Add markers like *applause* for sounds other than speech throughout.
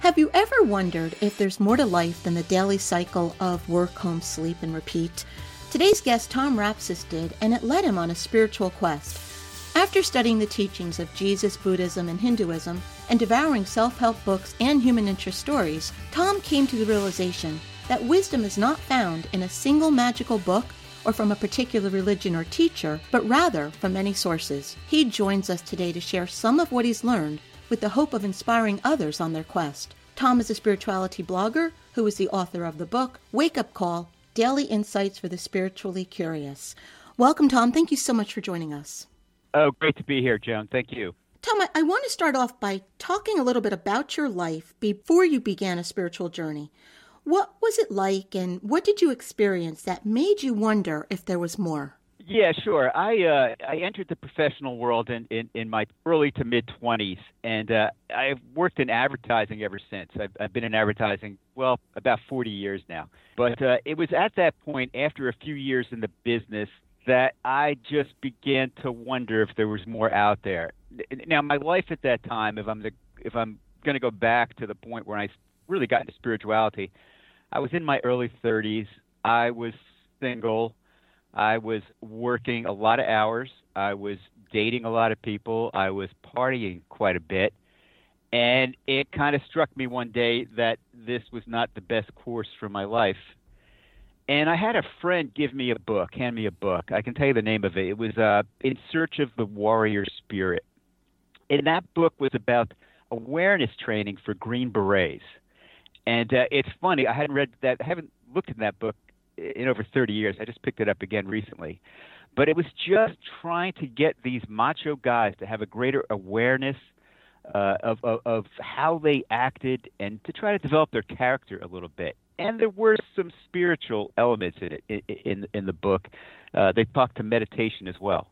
Have you ever wondered if there's more to life than the daily cycle of work, home, sleep, and repeat? Today's guest, Tom Rapsas, did, and it led him on a spiritual quest. After studying the teachings of Jesus, Buddhism, and Hinduism, and devouring self help books and human interest stories, Tom came to the realization that wisdom is not found in a single magical book or from a particular religion or teacher, but rather from many sources. He joins us today to share some of what he's learned with the hope of inspiring others on their quest. Tom is a spirituality blogger who is the author of the book Wake Up Call Daily Insights for the Spiritually Curious. Welcome, Tom. Thank you so much for joining us. Oh, great to be here, Joan. Thank you. Tom, I, I want to start off by talking a little bit about your life before you began a spiritual journey. What was it like, and what did you experience that made you wonder if there was more? Yeah, sure. I uh, I entered the professional world in, in, in my early to mid twenties, and uh, I've worked in advertising ever since. I've, I've been in advertising well about forty years now. But uh, it was at that point, after a few years in the business, that I just began to wonder if there was more out there. Now, my life at that time, if I'm the, if I'm going to go back to the point where I really got into spirituality, I was in my early 30s. I was single. I was working a lot of hours. I was dating a lot of people. I was partying quite a bit. And it kind of struck me one day that this was not the best course for my life. And I had a friend give me a book, hand me a book. I can tell you the name of it. It was uh, In Search of the Warrior Spirit. And that book was about awareness training for Green Berets. And uh, it's funny, I hadn't read that, I haven't looked in that book in over 30 years. I just picked it up again recently. But it was just trying to get these macho guys to have a greater awareness uh, of, of, of how they acted and to try to develop their character a little bit. And there were some spiritual elements in it in in, in the book. Uh, they talked to meditation as well,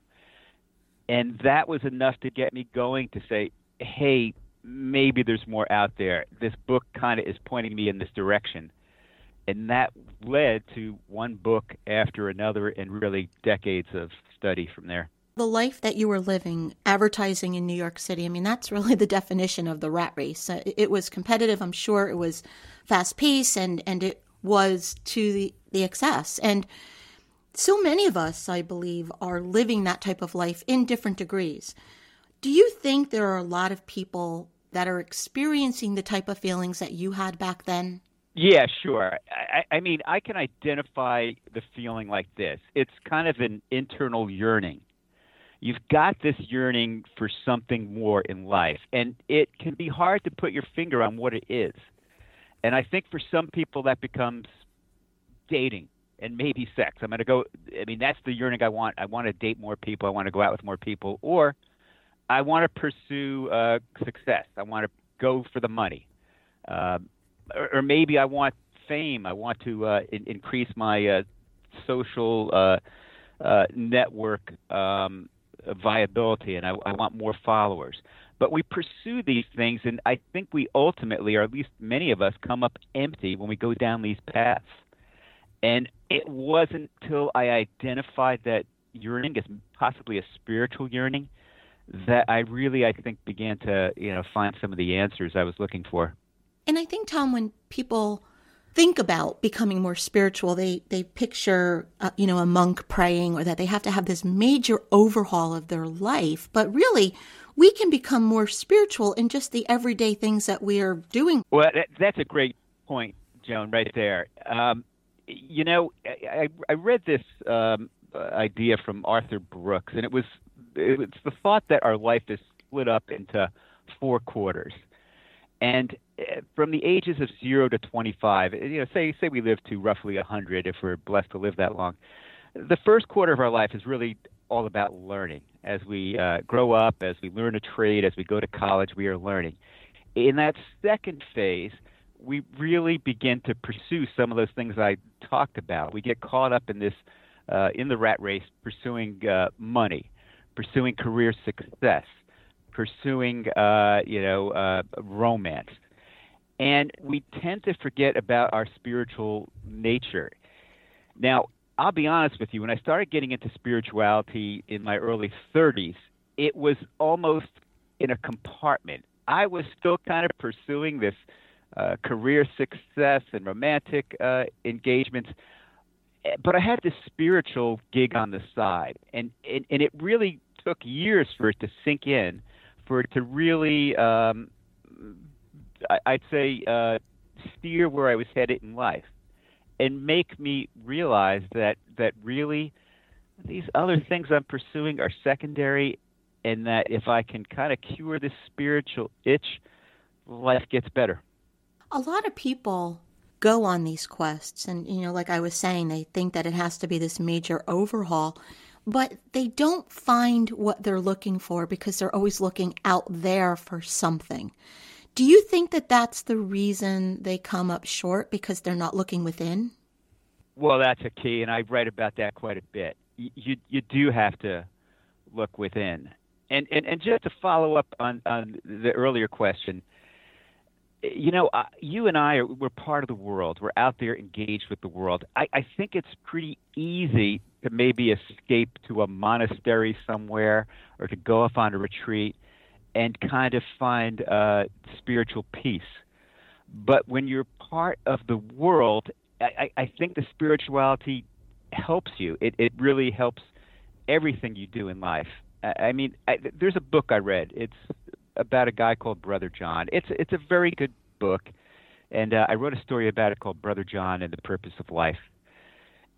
and that was enough to get me going to say, "Hey, maybe there's more out there." This book kind of is pointing me in this direction and that led to one book after another and really decades of study from there. The life that you were living, advertising in New York City, I mean, that's really the definition of the rat race. Uh, it was competitive, I'm sure. It was fast paced and, and it was to the, the excess. And so many of us, I believe, are living that type of life in different degrees. Do you think there are a lot of people that are experiencing the type of feelings that you had back then? Yeah, sure. I, I mean, I can identify the feeling like this. It's kind of an internal yearning. You've got this yearning for something more in life, and it can be hard to put your finger on what it is. And I think for some people that becomes dating and maybe sex. I'm going to go. I mean, that's the yearning I want. I want to date more people. I want to go out with more people, or I want to pursue uh, success. I want to go for the money. Uh, or, or maybe I want fame. I want to uh, in, increase my uh, social uh, uh, network um, viability, and I, I want more followers. But we pursue these things, and I think we ultimately, or at least many of us, come up empty when we go down these paths. And it wasn't until I identified that yearning as possibly a spiritual yearning that I really, I think, began to, you know, find some of the answers I was looking for. And I think, Tom, when people think about becoming more spiritual, they, they picture, uh, you know, a monk praying or that they have to have this major overhaul of their life. But really, we can become more spiritual in just the everyday things that we are doing. Well, that, that's a great point, Joan, right there. Um, you know, I, I read this um, idea from Arthur Brooks, and it was it's the thought that our life is split up into four quarters. And uh, from the ages of zero to 25, you know, say say we live to roughly 100 if we're blessed to live that long. The first quarter of our life is really all about learning. As we uh, grow up, as we learn a trade, as we go to college, we are learning. In that second phase, we really begin to pursue some of those things I talked about. We get caught up in this, uh, in the rat race, pursuing uh, money, pursuing career success, pursuing, uh, you know, uh, romance, and we tend to forget about our spiritual nature. Now, I'll be honest with you. When I started getting into spirituality in my early 30s, it was almost in a compartment. I was still kind of pursuing this uh, career success and romantic uh, engagements, but I had this spiritual gig on the side, and, and and it really took years for it to sink in, for it to really, um, I, would say, uh, steer where I was headed in life, and make me realize that that really these other things I'm pursuing are secondary, and that if I can kind of cure this spiritual itch, life gets better. A lot of people go on these quests and you know like i was saying they think that it has to be this major overhaul but they don't find what they're looking for because they're always looking out there for something. Do you think that that's the reason they come up short because they're not looking within? Well that's a key and i write about that quite a bit. You you do have to look within. And and, and just to follow up on on the earlier question you know, uh, you and I are we're part of the world. We're out there engaged with the world. I, I think it's pretty easy to maybe escape to a monastery somewhere or to go off on a retreat and kind of find uh, spiritual peace. But when you're part of the world, I, I think the spirituality helps you. It, it really helps everything you do in life. I mean, I, there's a book I read. It's about a guy called Brother John. It's it's a very good book, and uh, I wrote a story about it called Brother John and the Purpose of Life.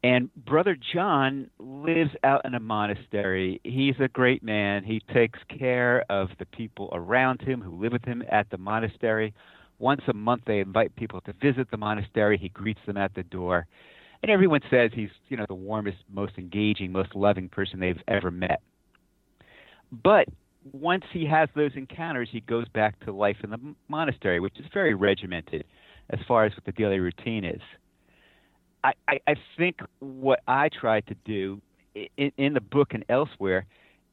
And Brother John lives out in a monastery. He's a great man. He takes care of the people around him who live with him at the monastery. Once a month, they invite people to visit the monastery. He greets them at the door. And everyone says he's, you know, the warmest, most engaging, most loving person they've ever met. But once he has those encounters, he goes back to life in the monastery, which is very regimented as far as what the daily routine is. I, I, I think what I try to do in, in the book and elsewhere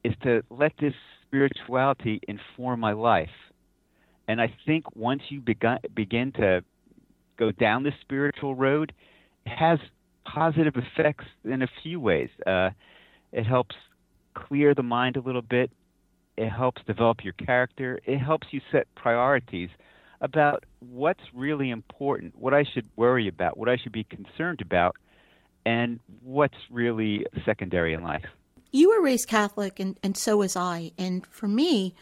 is to let this spirituality inform my life. And I think once you begin, begin to go down this spiritual road, it has positive effects in a few ways. Uh, it helps clear the mind a little bit it helps develop your character. It helps you set priorities about what's really important, what I should worry about, what I should be concerned about, and what's really secondary in life. You were raised Catholic, and, and so was I. And for me,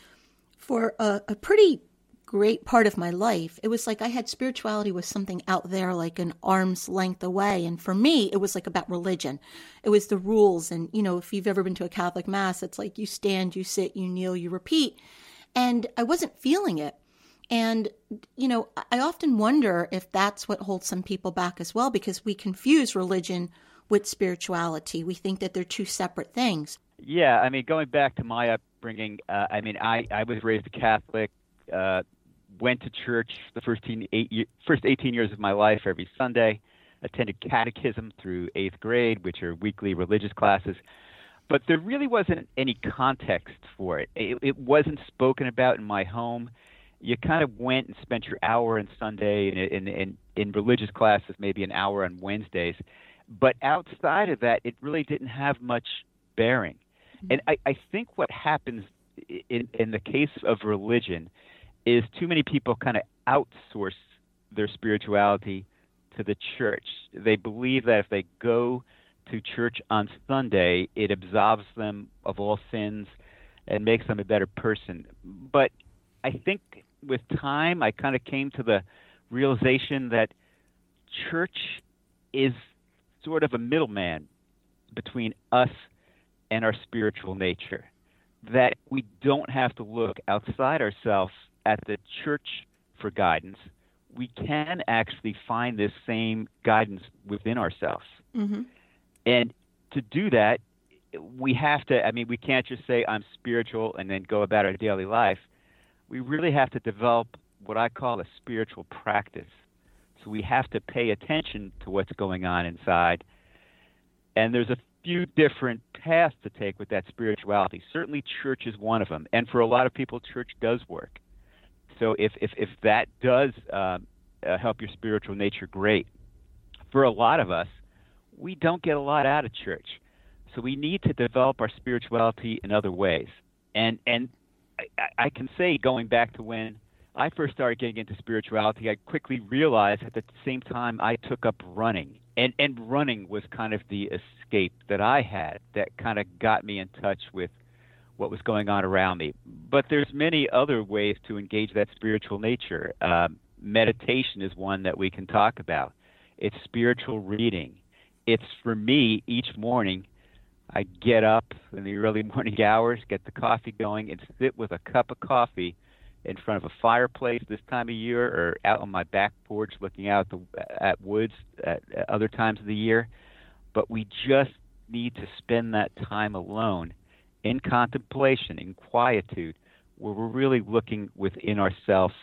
for a, a pretty great part of my life, it was like I had spirituality was something out there, like an arm's length away. And for me, it was like about religion. It was the rules. And, you know, if you've ever been to a Catholic Mass, it's like you stand, you sit, you kneel, you repeat. And I wasn't feeling it. And, you know, I often wonder if that's what holds some people back as well, because we confuse religion with spirituality. We think that they're two separate things. Yeah, I mean, going back to my upbringing, uh, I mean, I, I was raised a Catholic. Uh, went to church the first 18, eight, first 18 years of my life every Sunday, attended catechism through eighth grade, which are weekly religious classes. But there really wasn't any context for it. It, it wasn't spoken about in my home. You kind of went and spent your hour on Sunday in, in, in, in religious classes, maybe an hour on Wednesdays. But outside of that, it really didn't have much bearing. Mm-hmm. And I, I think what happens in, in the case of religion is too many people kind of outsource their spirituality to the church. They believe that if they go to church on Sunday, it absolves them of all sins and makes them a better person. But I think with time, I kind of came to the realization that church is sort of a middleman between us and our spiritual nature that we don't have to look outside ourselves at the church for guidance. We can actually find this same guidance within ourselves. Mm-hmm. And to do that, we have to, I mean, we can't just say, I'm spiritual and then go about our daily life. We really have to develop what I call a spiritual practice. So we have to pay attention to what's going on inside. And there's a few different paths to take with that spirituality. Certainly, church is one of them. And for a lot of people, church does work. So if, if, if that does uh, uh, help your spiritual nature, great. For a lot of us, we don't get a lot out of church. So we need to develop our spirituality in other ways. And, and I, I can say, going back to when I first started getting into spirituality, I quickly realized at the same time I took up running. And, and running was kind of the escape that I had that kind of got me in touch with what was going on around me. But there's many other ways to engage that spiritual nature. Um, meditation is one that we can talk about. It's spiritual reading. It's for me each morning. I get up in the early *laughs* morning hours, get the coffee going, and sit with a cup of coffee in front of a fireplace this time of year or out on my back porch looking out the, at woods at, at other times of the year. But we just need to spend that time alone in contemplation, in quietude, where we're really looking within ourselves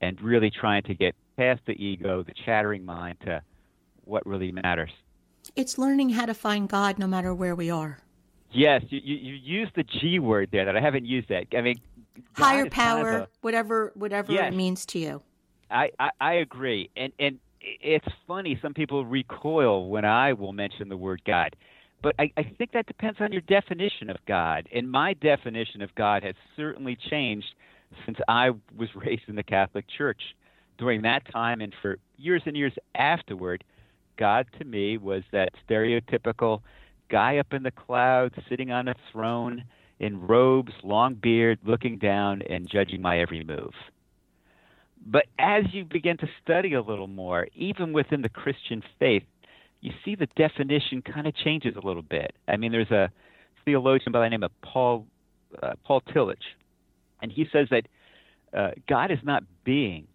and really trying to get past the ego, the chattering mind, to what really matters. It's learning how to find God no matter where we are. Yes, you, you, you used the G word there that I haven't used that. I mean, higher power, kind of a, whatever whatever yes, it means to you. I, I, I agree, and and it's funny. Some people recoil when I will mention the word God, but I, I think that depends on your definition of God. And my definition of God has certainly changed since I was *laughs* raised in the Catholic Church. During that time, and for years and years afterward, God to me was that stereotypical guy up in the clouds, sitting on a throne in robes, long beard, looking down and judging my every move. But as you begin to study a little more, even within the Christian faith, you see the definition kind of changes a little bit. I mean, there's a theologian by the name of Paul uh, Paul Tillich, and he says that uh, God is not being,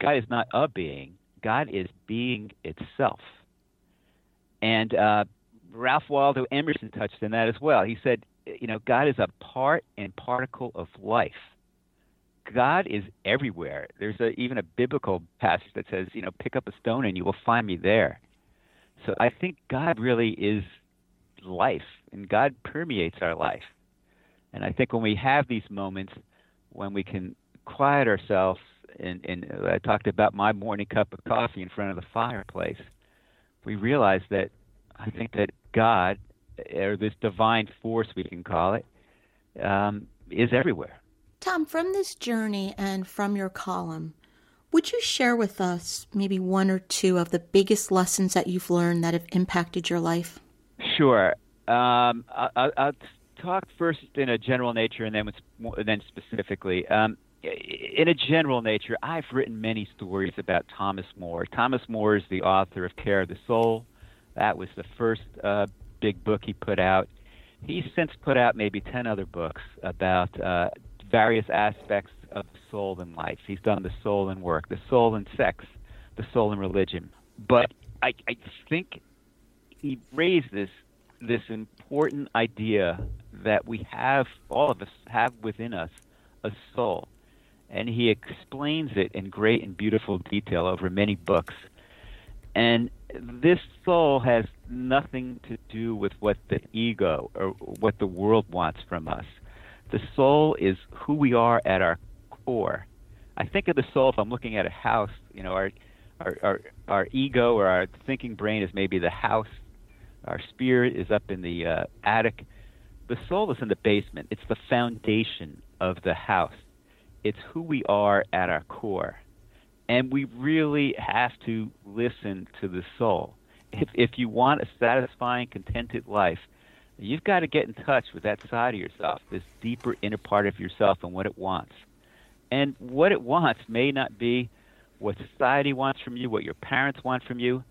God is not a being, God is being itself. And uh, Ralph Waldo Emerson touched on that as well. He said you know, God is a part and particle of life. God is everywhere. There's a, even a biblical passage that says, you know, pick up a stone and you will find me there. So I think God really is life, and God permeates our life. And I think when we have these moments when we can quiet ourselves, and, and I talked about my morning cup of coffee in front of the fireplace, we realize that I think that God or this divine force, we can call it, um, is everywhere. Tom, from this journey and from your column, would you share with us maybe one or two of the biggest lessons that you've learned that have impacted your life? Sure. Um, I, will talk first in a general nature and then, with, then specifically. Um, in a general nature, I've written many stories about Thomas Moore. Thomas Moore is the author of Care of the Soul. That was the first uh, big book he put out. He's since put out maybe 10 other books about uh, various aspects of the soul and life. He's done the soul and work, the soul and sex, the soul and religion. But I, I think he raised this this important idea that we have all of us have within us a soul and he explains it in great and beautiful detail over many books and this soul has nothing to do with what the ego or what the world wants from us. The soul is who we are at our core. I think of the soul if I'm looking at a house, you know, our our our, our ego or our thinking brain is maybe the house. Our spirit is up in the uh, attic. The soul is in the basement. It's the foundation of the house. It's who we are at our core and we really have to listen to the soul. If, if you want a satisfying, contented life, you've got to get in touch with that side of yourself, this deeper inner part of yourself, and what it wants. And what it wants may not be what society wants from you, what your parents want from you,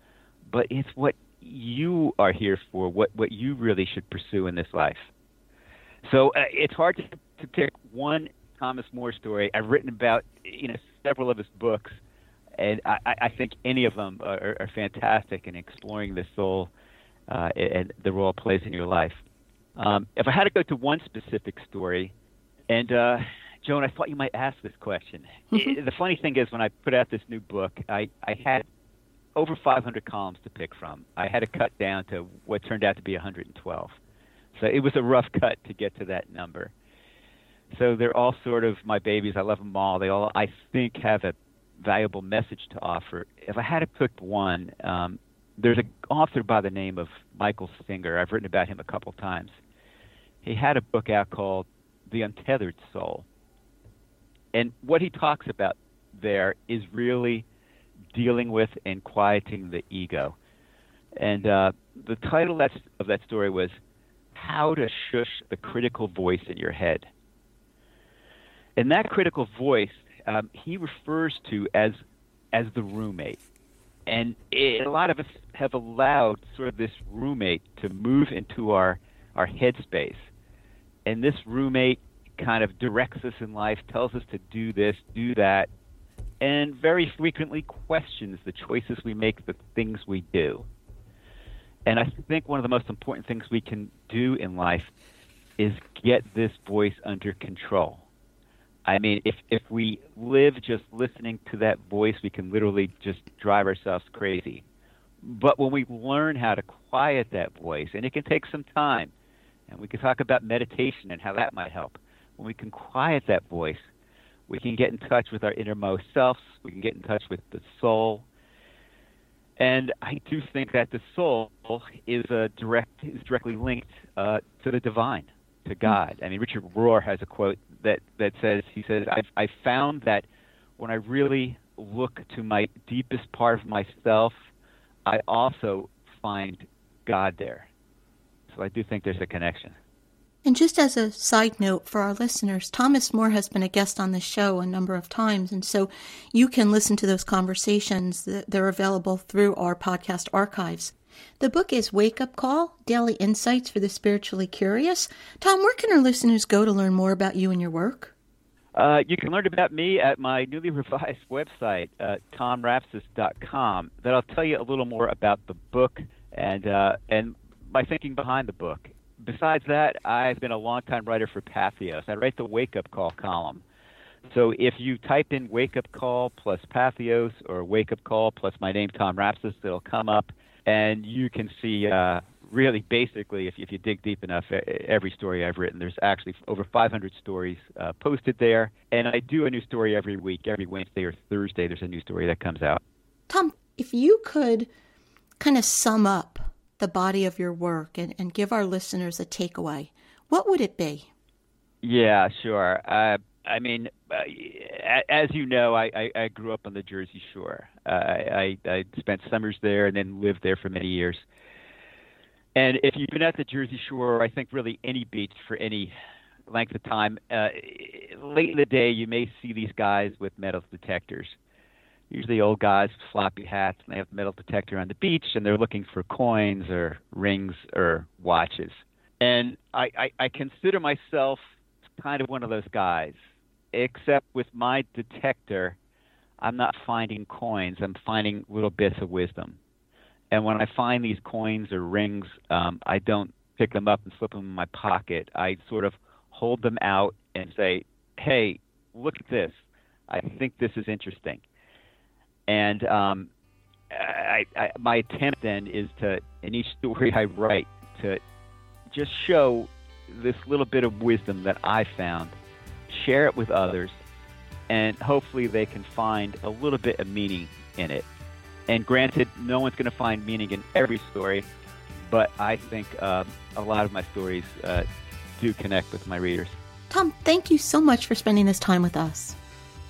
but it's what you are here for, what, what you really should pursue in this life. So uh, it's hard to, to pick one Thomas Moore story. I've written about you know several of his books, and I, I think any of them are, are fantastic in exploring the soul uh, and the role it plays in your life. Um, if I had to go to one specific story, and uh, Joan, I thought you might ask this question. Mm-hmm. the funny thing is, when I put out this new book, I, I had over 500 columns to pick from. I had to cut down to what turned out to be 112. So it was a rough cut to get to that number. So they're all sort of my babies. I love them all. They all, I think, have a valuable message to offer. If I had to pick one, um, there's an author by the name of Michael Singer. I've written about him a couple times. He had a book out called The Untethered Soul. And what he talks about there is really dealing with and quieting the ego. And uh, the title that's, of that story was How to Shush the Critical Voice in Your Head. And that critical voice, um, he refers to as, as the roommate. And it, a lot of us have allowed sort of this roommate to move into our, our headspace. And this roommate kind of directs us in life, tells us to do this, do that, and very frequently questions the choices we make, the things we do. And I think one of the most important things we can do in life is get this voice under control. I mean, if if we live just listening to that voice, we can literally just drive ourselves crazy. But when we learn how to quiet that voice, and it can take some time, and we can talk about meditation and how that might help. When we can quiet that voice, we can get in touch with our innermost selves. We can get in touch with the soul. And I do think that the soul is a direct is directly linked uh, to the divine, to God. I mean, Richard Rohr has a quote that that says he says I've I found that when I really look to my deepest part of myself, I also find God there. So I do think there's a connection. And just as a side note for our listeners, Thomas Moore has been a guest on the show a number of times. And so you can listen to those conversations. They're available through our podcast archives. The book is Wake Up Call Daily Insights for the Spiritually Curious. Tom, where can our listeners go to learn more about you and your work? Uh, you can learn about me at my newly *laughs* revised website, uh, tomrapsas.com. That'll tell you a little more about the book and uh, and my thinking behind the book besides that, I've been a longtime writer for Patheos. I write the Wake Up Call column. So if you type in Wake Up Call plus Patheos or Wake Up Call plus my name, Tom Rapsas, it'll come up, and you can see uh, really basically, if, if you dig deep enough, every story I've written. There's actually over 500 stories uh, posted there, and I do a new story every week. Every Wednesday or Thursday, there's a new story that comes out. Tom, if you could kind of sum up the body of your work and, and give our listeners a takeaway, what would it be? Yeah, sure. Uh, I mean, uh, as you know, I, I, grew up on the Jersey Shore. Uh, I, I spent summers there and then lived there for many years. And if you've been at the Jersey Shore, I think really any beach for any length of time, uh, late in the day, you may see these guys with metal detectors usually old guys with floppy hats and they have metal detector on the beach and they're looking for coins or rings or watches. And I, I, I consider myself kind of one of those guys, except with my detector, I'm not finding coins, I'm finding little bits of wisdom. And when I find these coins or rings, um, I don't pick them up and slip them in my pocket. I sort of hold them out and say, hey, look at this. I think this is interesting. And um, I, I, my attempt then is to, in each story I write, to just show this little bit of wisdom that I found, share it with others, and hopefully they can find a little bit of meaning in it. And granted, no one's going to find meaning in every story, but I think uh, a lot of my stories uh, do connect with my readers. Tom, thank you so much for spending this time with us.